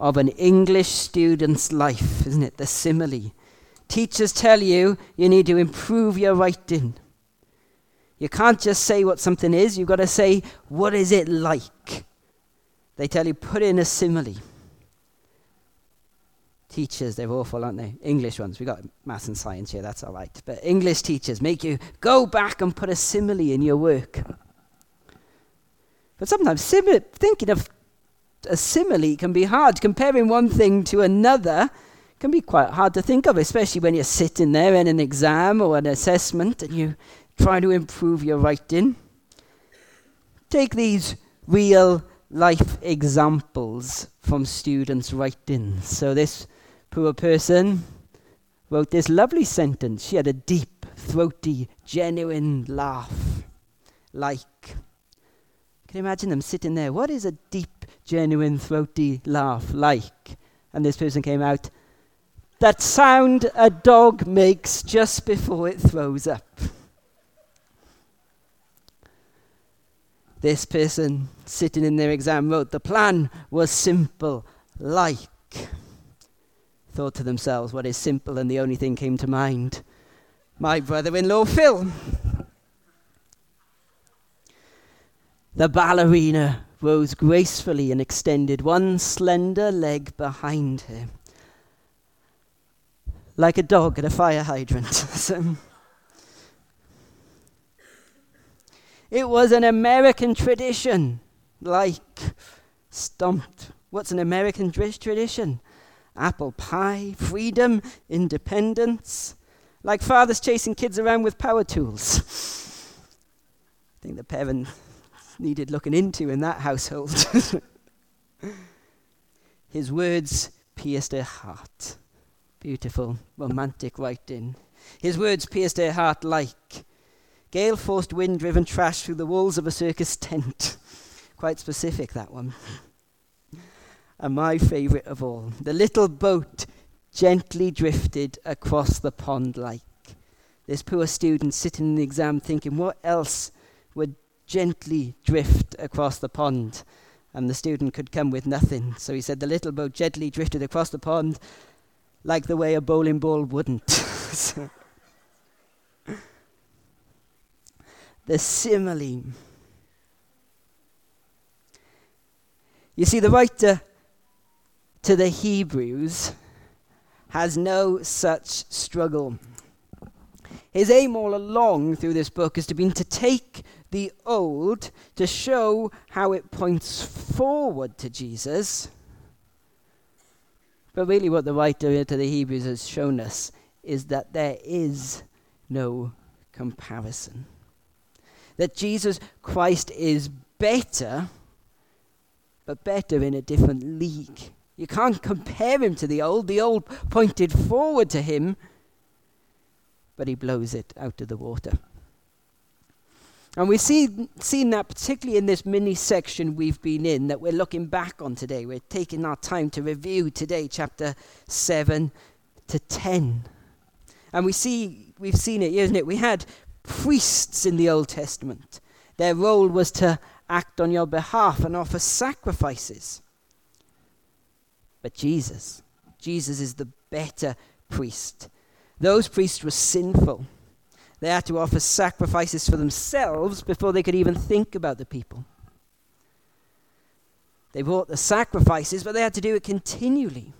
of an English student's life, isn't it? The simile. Teachers tell you you need to improve your writing. You can't just say what something is, you've got to say, what is it like? They tell you, put in a simile. Teachers, they're awful, aren't they? English ones. We've got maths and science here, that's all right. But English teachers make you go back and put a simile in your work. But sometimes simile, thinking of a simile can be hard. Comparing one thing to another can be quite hard to think of, especially when you're sitting there in an exam or an assessment and you try to improve your writing. Take these real life examples from students' writing. So, this poor person wrote this lovely sentence. She had a deep, throaty, genuine laugh. Like, can you imagine them sitting there? What is a deep, genuine, throaty laugh like? And this person came out, that sound a dog makes just before it throws up. This person sitting in their exam wrote, The plan was simple, like. Thought to themselves, What is simple? And the only thing came to mind my brother in law, Phil. The ballerina rose gracefully and extended one slender leg behind him, like a dog at a fire hydrant. It was an American tradition, like stumped. What's an American tradition? Apple pie, freedom, independence, like fathers chasing kids around with power tools. I think the parent needed looking into in that household. His words pierced her heart. Beautiful, romantic writing. His words pierced her heart like Gale forced wind driven trash through the walls of a circus tent. Quite specific, that one. and my favourite of all the little boat gently drifted across the pond like. This poor student sitting in the exam thinking, what else would gently drift across the pond? And the student could come with nothing. So he said, the little boat gently drifted across the pond like the way a bowling ball wouldn't. the simile. You see, the writer to the Hebrews has no such struggle. His aim all along through this book has been to take the old to show how it points forward to Jesus. But really, what the writer to the Hebrews has shown us is that there is no comparison that Jesus Christ is better, but better in a different league. You can't compare him to the old. The old pointed forward to him, but he blows it out of the water. And we've see, seen that particularly in this mini section we've been in that we're looking back on today. We're taking our time to review today, chapter 7 to 10. And we see, we've seen it, isn't it? We had priests in the Old Testament. Their role was to act on your behalf and offer sacrifices. But Jesus, Jesus is the better priest. Those priests were sinful. They had to offer sacrifices for themselves before they could even think about the people. They brought the sacrifices, but they had to do it continually.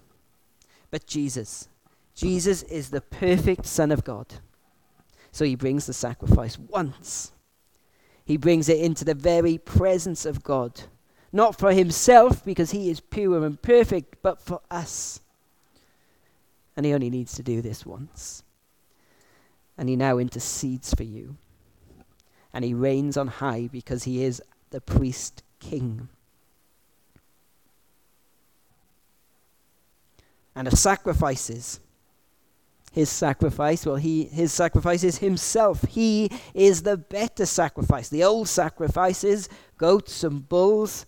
But Jesus, Jesus is the perfect Son of God. So he brings the sacrifice once. He brings it into the very presence of God. Not for himself, because he is pure and perfect, but for us. And he only needs to do this once. And he now intercedes for you. And he reigns on high because he is the priest king. And of sacrifices, his sacrifice, well, he, his sacrifice is himself. He is the better sacrifice. The old sacrifices, goats and bulls,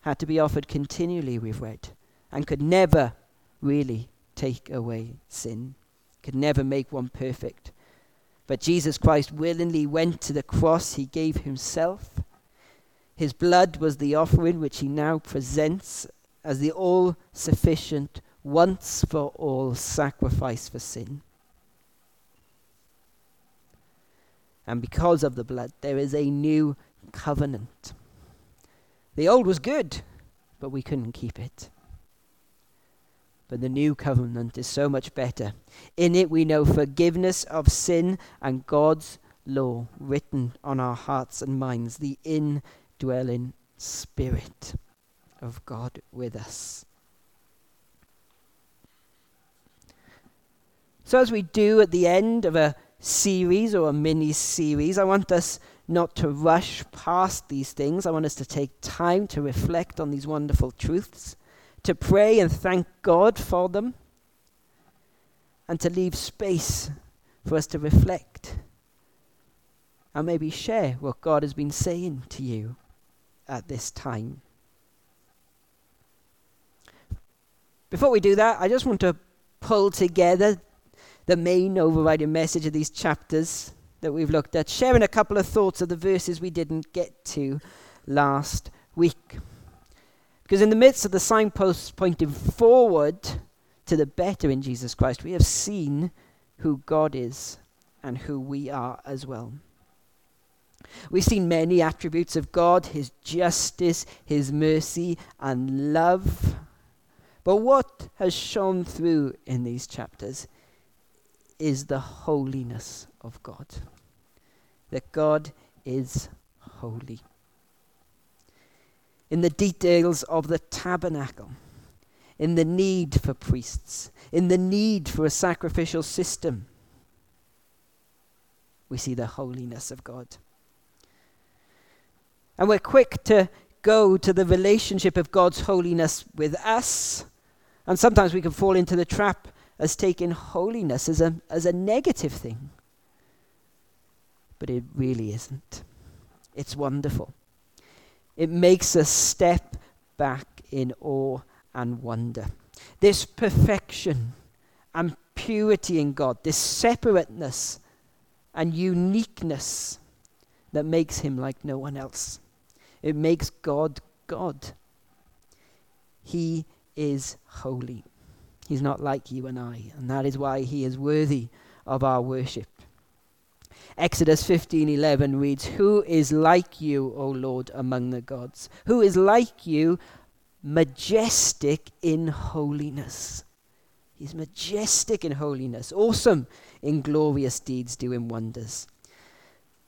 had to be offered continually, we've read, and could never really take away sin, could never make one perfect. But Jesus Christ willingly went to the cross, he gave himself. His blood was the offering which he now presents as the all sufficient, once for all sacrifice for sin. And because of the blood, there is a new covenant. The old was good, but we couldn't keep it. But the new covenant is so much better. In it, we know forgiveness of sin and God's law written on our hearts and minds, the indwelling Spirit of God with us. So, as we do at the end of a series or a mini series, I want us not to rush past these things. I want us to take time to reflect on these wonderful truths, to pray and thank God for them, and to leave space for us to reflect and maybe share what God has been saying to you at this time. Before we do that, I just want to pull together the main overriding message of these chapters that we've looked at, sharing a couple of thoughts of the verses we didn't get to last week. Because in the midst of the signposts pointing forward to the better in Jesus Christ, we have seen who God is and who we are as well. We've seen many attributes of God His justice, His mercy, and love. But what has shone through in these chapters is the holiness of God. That God is holy. In the details of the tabernacle, in the need for priests, in the need for a sacrificial system, we see the holiness of God. And we're quick to go to the relationship of God's holiness with us. And sometimes we can fall into the trap as taking holiness as a, as a negative thing. But it really isn't. It's wonderful. It makes us step back in awe and wonder. This perfection and purity in God, this separateness and uniqueness that makes him like no one else. It makes God God. He is holy. He's not like you and I, and that is why he is worthy of our worship. Exodus 15:11 reads, "Who is like you, O Lord, among the gods? Who is like you, majestic in holiness?" He's majestic in holiness, awesome in glorious deeds, doing wonders.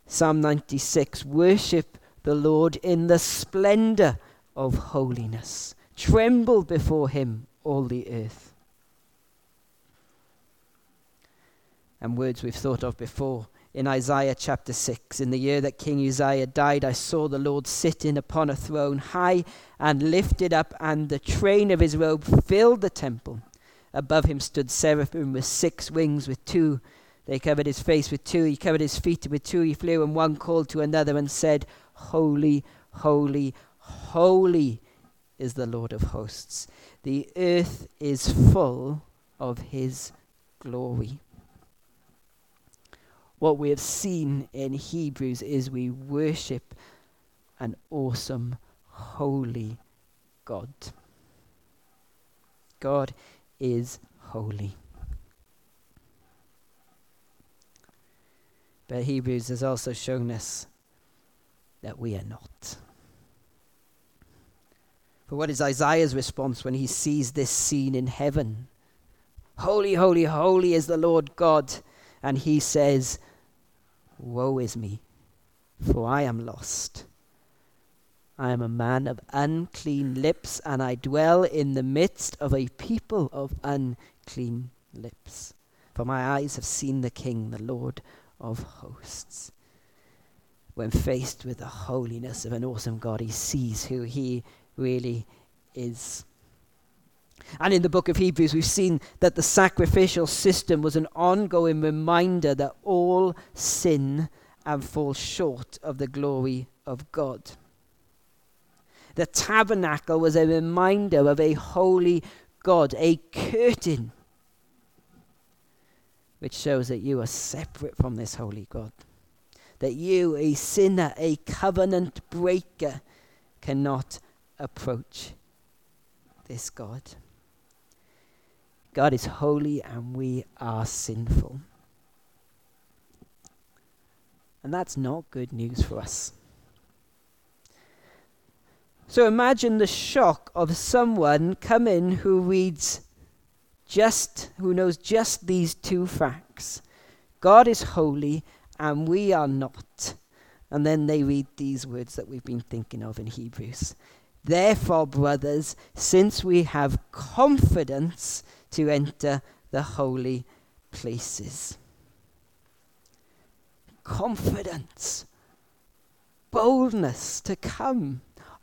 Psalm 96 Worship the Lord in the splendor of holiness. Tremble before him, all the earth. And words we've thought of before in Isaiah chapter 6. In the year that King Uzziah died, I saw the Lord sitting upon a throne, high and lifted up, and the train of his robe filled the temple. Above him stood seraphim with six wings, with two. They covered his face with two, he covered his feet with two. He flew, and one called to another and said, Holy, holy, holy is the Lord of hosts. The earth is full of his glory. What we have seen in Hebrews is we worship an awesome, holy God. God is holy. But Hebrews has also shown us that we are not. For what is Isaiah's response when he sees this scene in heaven? Holy, holy, holy is the Lord God. And he says, Woe is me, for I am lost. I am a man of unclean lips, and I dwell in the midst of a people of unclean lips. For my eyes have seen the King, the Lord of hosts when faced with the holiness of an awesome God, he sees who he really is. And in the book of Hebrews, we've seen that the sacrificial system was an ongoing reminder that all sin and fall short of the glory of God. The tabernacle was a reminder of a holy God, a curtain which shows that you are separate from this holy God that you, a sinner, a covenant breaker, cannot approach this God. God is holy and we are sinful. And that's not good news for us. So imagine the shock of someone coming who reads just, who knows just these two facts God is holy and we are not. And then they read these words that we've been thinking of in Hebrews. Therefore, brothers, since we have confidence to enter the holy places. Confidence, boldness to come.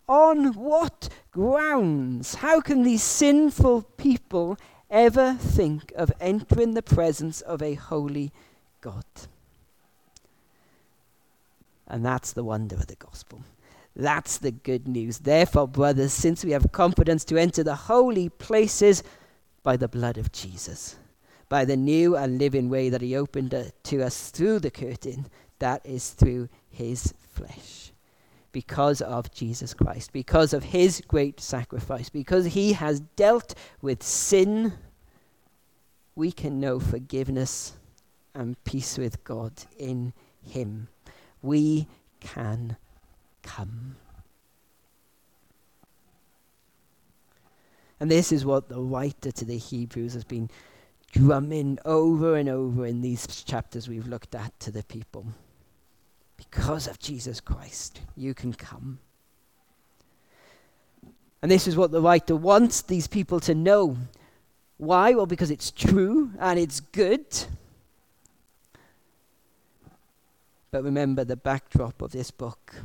On what grounds? How can these sinful people ever think of entering the presence of a holy God? And that's the wonder of the gospel. That's the good news. Therefore, brothers, since we have confidence to enter the holy places by the blood of Jesus, by the new and living way that he opened to us through the curtain, that is through his flesh. Because of Jesus Christ, because of his great sacrifice, because he has dealt with sin, we can know forgiveness and peace with God in him we can come. And this is what the writer to the Hebrews has been drumming over and over in these chapters we've looked at to the people. Because of Jesus Christ, you can come. And this is what the writer wants these people to know. Why? Well, because it's true and it's good. But remember the backdrop of this book.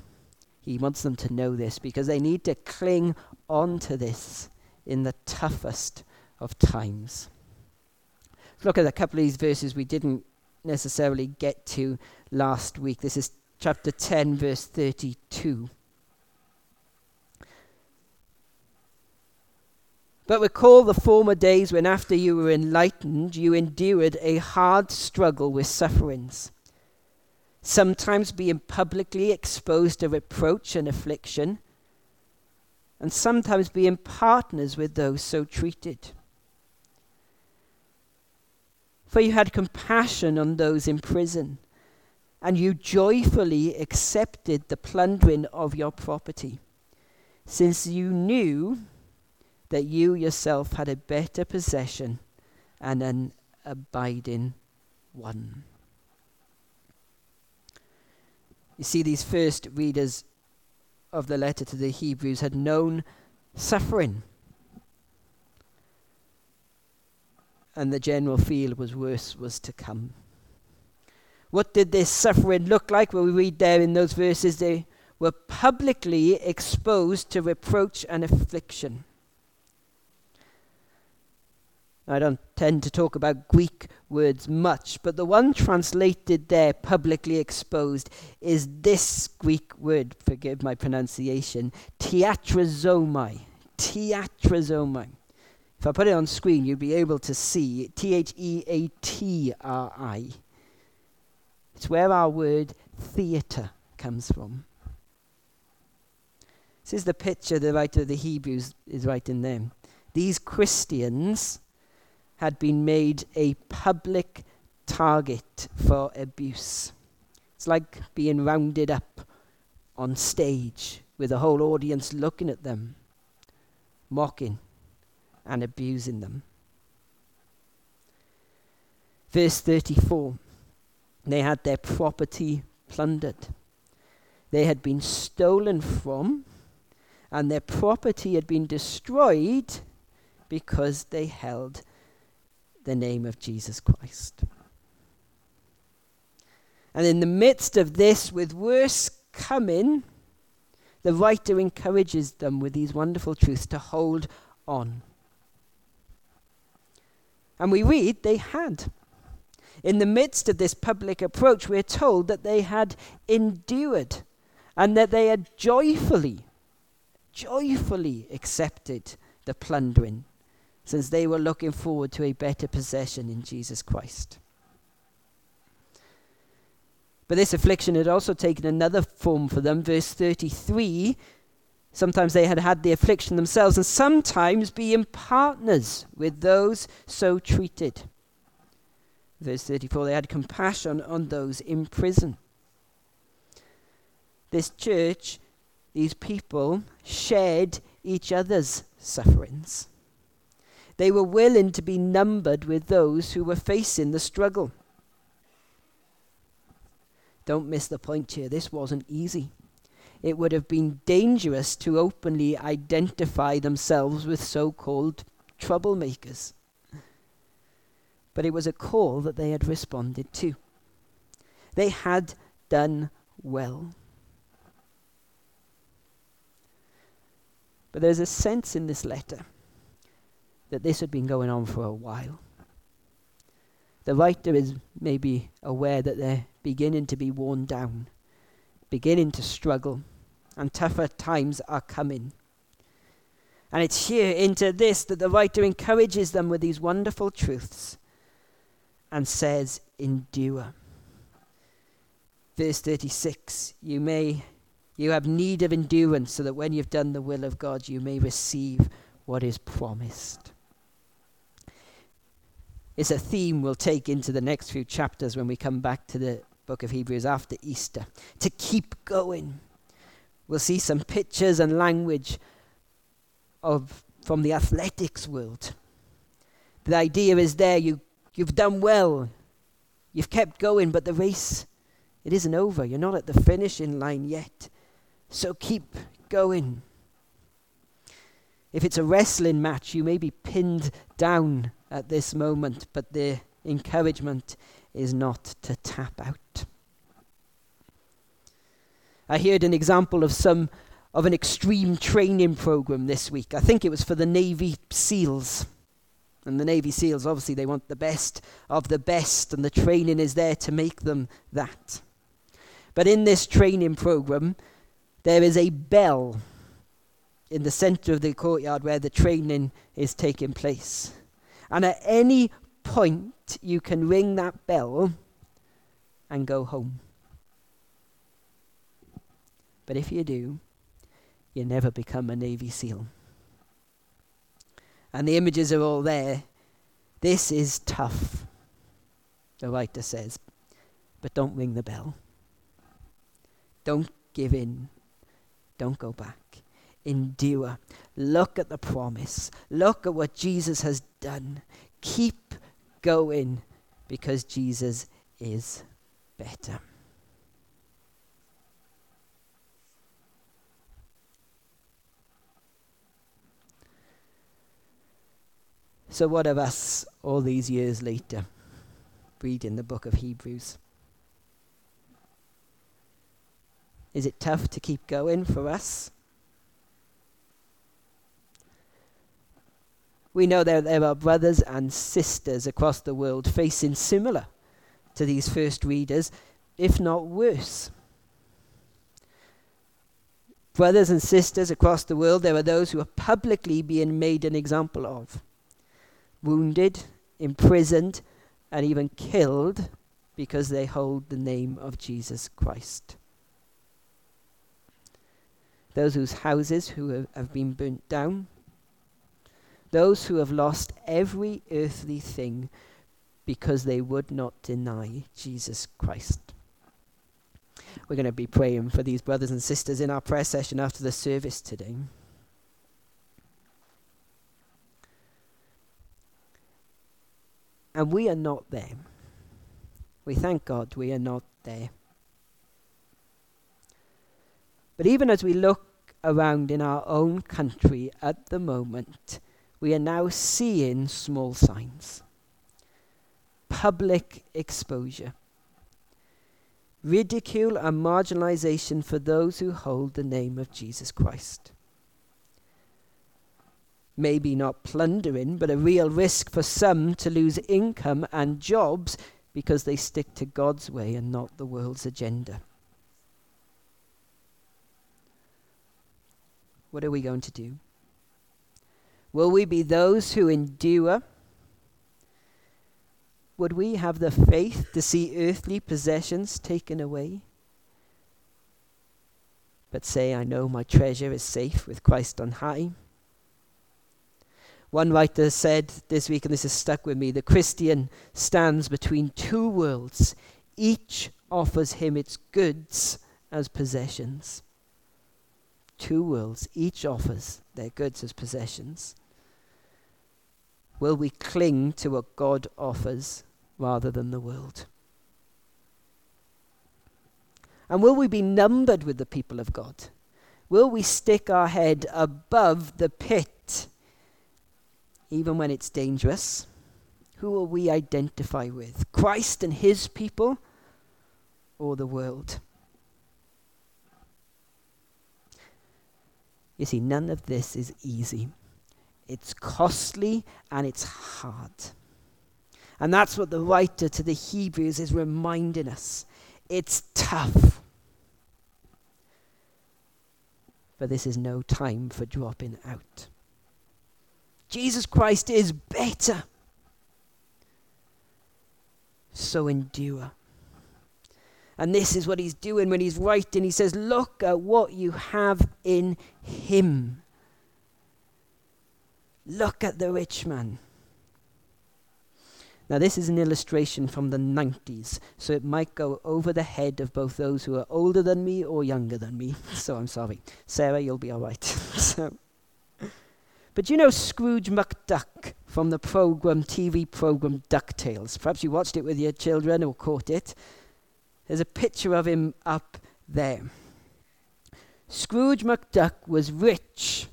He wants them to know this because they need to cling on to this in the toughest of times. Look at a couple of these verses we didn't necessarily get to last week. This is chapter 10, verse 32. But recall the former days when, after you were enlightened, you endured a hard struggle with sufferings sometimes being publicly exposed to reproach and affliction, and sometimes being partners with those so treated. For you had compassion on those in prison, and you joyfully accepted the plundering of your property, since you knew that you yourself had a better possession and an abiding one. You see, these first readers of the letter to the Hebrews had known suffering. And the general feel was worse was to come. What did this suffering look like? Well, we read there in those verses they were publicly exposed to reproach and affliction. I don't tend to talk about Greek words much, but the one translated there, publicly exposed, is this Greek word, forgive my pronunciation, teatrazomai. Teatrazomai. If I put it on screen, you'll be able to see T H E A T R I. It's where our word theatre comes from. This is the picture the writer of the Hebrews is writing there. These Christians had been made a public target for abuse. It's like being rounded up on stage with a whole audience looking at them, mocking and abusing them. Verse 34 they had their property plundered. They had been stolen from, and their property had been destroyed because they held the name of Jesus Christ. And in the midst of this, with worse coming, the writer encourages them with these wonderful truths to hold on. And we read they had. In the midst of this public approach, we're told that they had endured and that they had joyfully, joyfully accepted the plundering since they were looking forward to a better possession in Jesus Christ. But this affliction had also taken another form for them. Verse 33 Sometimes they had had the affliction themselves, and sometimes being partners with those so treated. Verse 34 they had compassion on those in prison. This church, these people, shared each other's sufferings. They were willing to be numbered with those who were facing the struggle. Don't miss the point here. This wasn't easy. It would have been dangerous to openly identify themselves with so called troublemakers. But it was a call that they had responded to. They had done well. But there's a sense in this letter that this had been going on for a while. The writer is maybe aware that they're beginning to be worn down, beginning to struggle, and tougher times are coming. And it's here into this that the writer encourages them with these wonderful truths and says, Endure. Verse 36 You may, you have need of endurance so that when you've done the will of God, you may receive what is promised. It's a theme we'll take into the next few chapters when we come back to the book of Hebrews after Easter. To keep going. We'll see some pictures and language of from the athletics world. The idea is there you you've done well. You've kept going, but the race it isn't over. You're not at the finishing line yet. So keep going. If it's a wrestling match, you may be pinned down at this moment, but the encouragement is not to tap out. I heard an example of some of an extreme training program this week. I think it was for the Navy SEALs. And the Navy SEALs, obviously, they want the best of the best, and the training is there to make them that. But in this training program, there is a bell in the center of the courtyard where the training is taking place. And at any point, you can ring that bell and go home. But if you do, you never become a Navy SEAL. And the images are all there. This is tough, the writer says. But don't ring the bell. Don't give in. Don't go back endure. Look at the promise. Look at what Jesus has done. Keep going because Jesus is better. So, what of us all these years later, reading the book of Hebrews? Is it tough to keep going for us? We know that there are brothers and sisters across the world facing similar to these first readers, if not worse. Brothers and sisters across the world, there are those who are publicly being made an example of, wounded, imprisoned, and even killed because they hold the name of Jesus Christ. Those whose houses who have been burnt down, those who have lost every earthly thing because they would not deny Jesus Christ. We're going to be praying for these brothers and sisters in our prayer session after the service today. And we are not there. We thank God we are not there. But even as we look around in our own country at the moment, we are now seeing small signs. Public exposure. Ridicule and marginalization for those who hold the name of Jesus Christ. Maybe not plundering, but a real risk for some to lose income and jobs because they stick to God's way and not the world's agenda. What are we going to do? Will we be those who endure? Would we have the faith to see earthly possessions taken away? but say, I know my treasure is safe with Christ on high. One writer said this week, and this has stuck with me the Christian stands between two worlds. Each offers him its goods as possessions. Two worlds, each offers their goods as possessions. Will we cling to what God offers rather than the world? And will we be numbered with the people of God? Will we stick our head above the pit even when it's dangerous? Who will we identify with? Christ and his people or the world? You see, none of this is easy. It's costly and it's hard. And that's what the writer to the Hebrews is reminding us. It's tough. But this is no time for dropping out. Jesus Christ is better. So endure. And this is what he's doing when he's writing. He says, Look at what you have in him. Look at the rich man. Now, this is an illustration from the 90s, so it might go over the head of both those who are older than me or younger than me. So I'm sorry. Sarah, you'll be all right. so. But you know Scrooge McDuck from the program, TV program DuckTales? Perhaps you watched it with your children or caught it. There's a picture of him up there. Scrooge McDuck was rich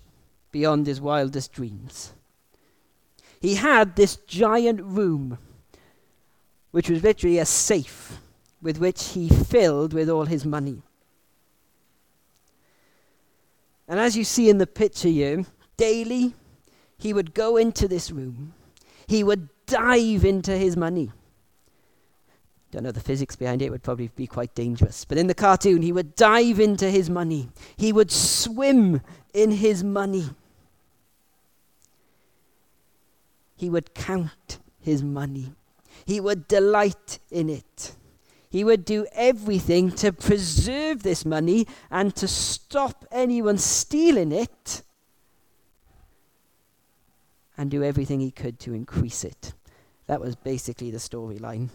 beyond his wildest dreams. He had this giant room, which was literally a safe with which he filled with all his money. And as you see in the picture here, daily he would go into this room, he would dive into his money don't know the physics behind it, it would probably be quite dangerous. But in the cartoon, he would dive into his money, he would swim in his money, he would count his money, he would delight in it. He would do everything to preserve this money and to stop anyone stealing it and do everything he could to increase it. That was basically the storyline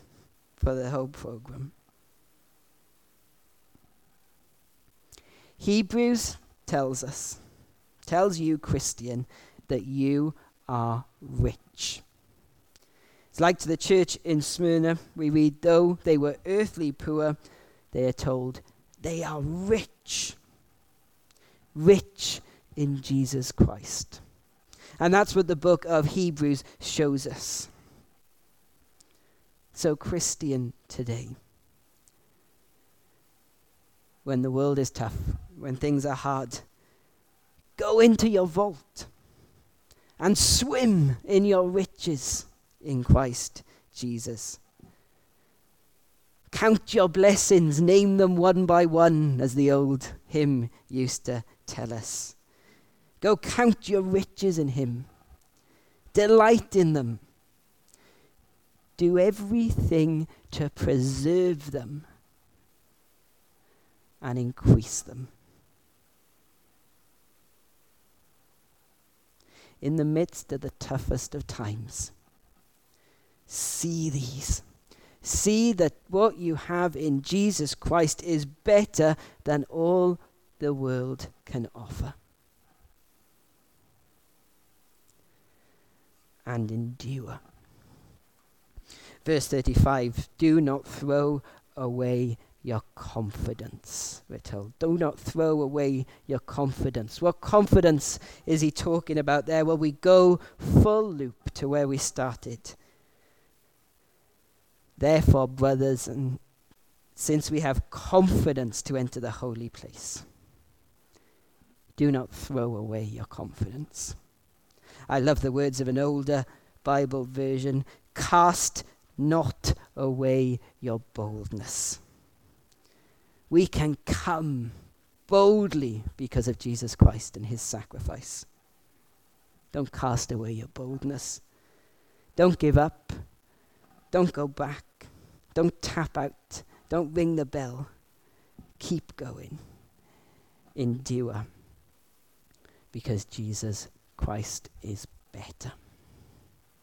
for the whole program. Hebrews tells us, tells you, Christian, that you are rich. It's like to the church in Smyrna, we read, though they were earthly poor, they are told they are rich. Rich in Jesus Christ. And that's what the book of Hebrews shows us so Christian today. When the world is tough, when things are hard, go into your vault and swim in your riches in Christ Jesus. Count your blessings, name them one by one, as the old hymn used to tell us. Go count your riches in Him, delight in them do everything to preserve them and increase them. In the midst of the toughest of times, see these. See that what you have in Jesus Christ is better than all the world can offer. And endure. Verse 35 Do not throw away your confidence, we're told. Do not throw away your confidence. What confidence is he talking about there? Well, we go full loop to where we started. Therefore, brothers, and since we have confidence to enter the holy place, do not throw away your confidence. I love the words of an older Bible version cast not away your boldness. We can come boldly because of Jesus Christ and his sacrifice. Don't cast away your boldness. Don't give up. Don't go back. Don't tap out. Don't ring the bell. Keep going. endure because Jesus Christ is better.